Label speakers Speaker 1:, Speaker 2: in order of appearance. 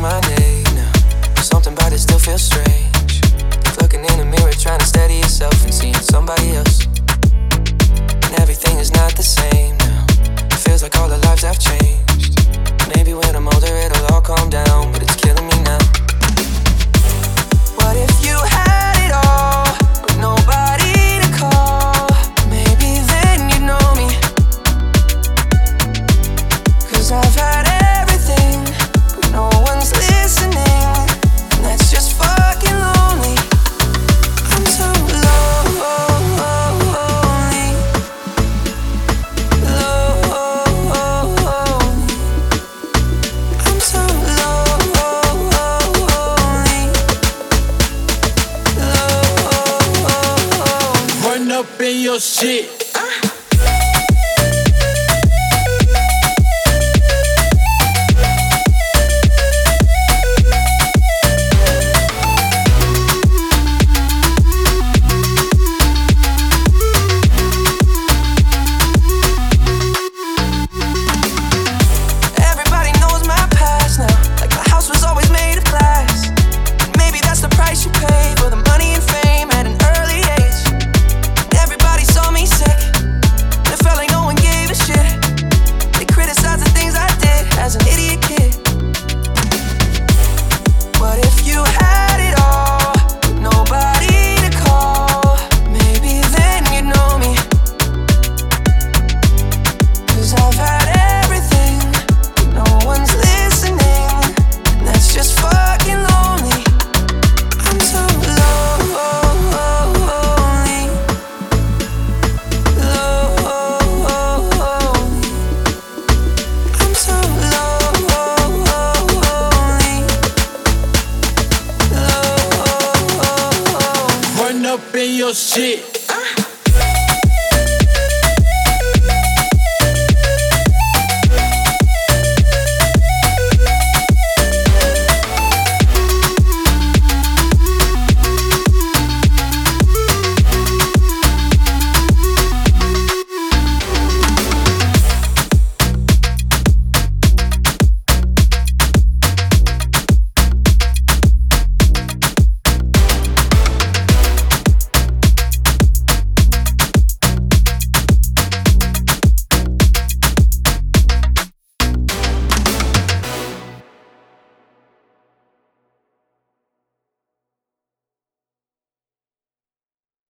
Speaker 1: my day now. Something about it still feels
Speaker 2: strange. Up in your shit. Up in your shit.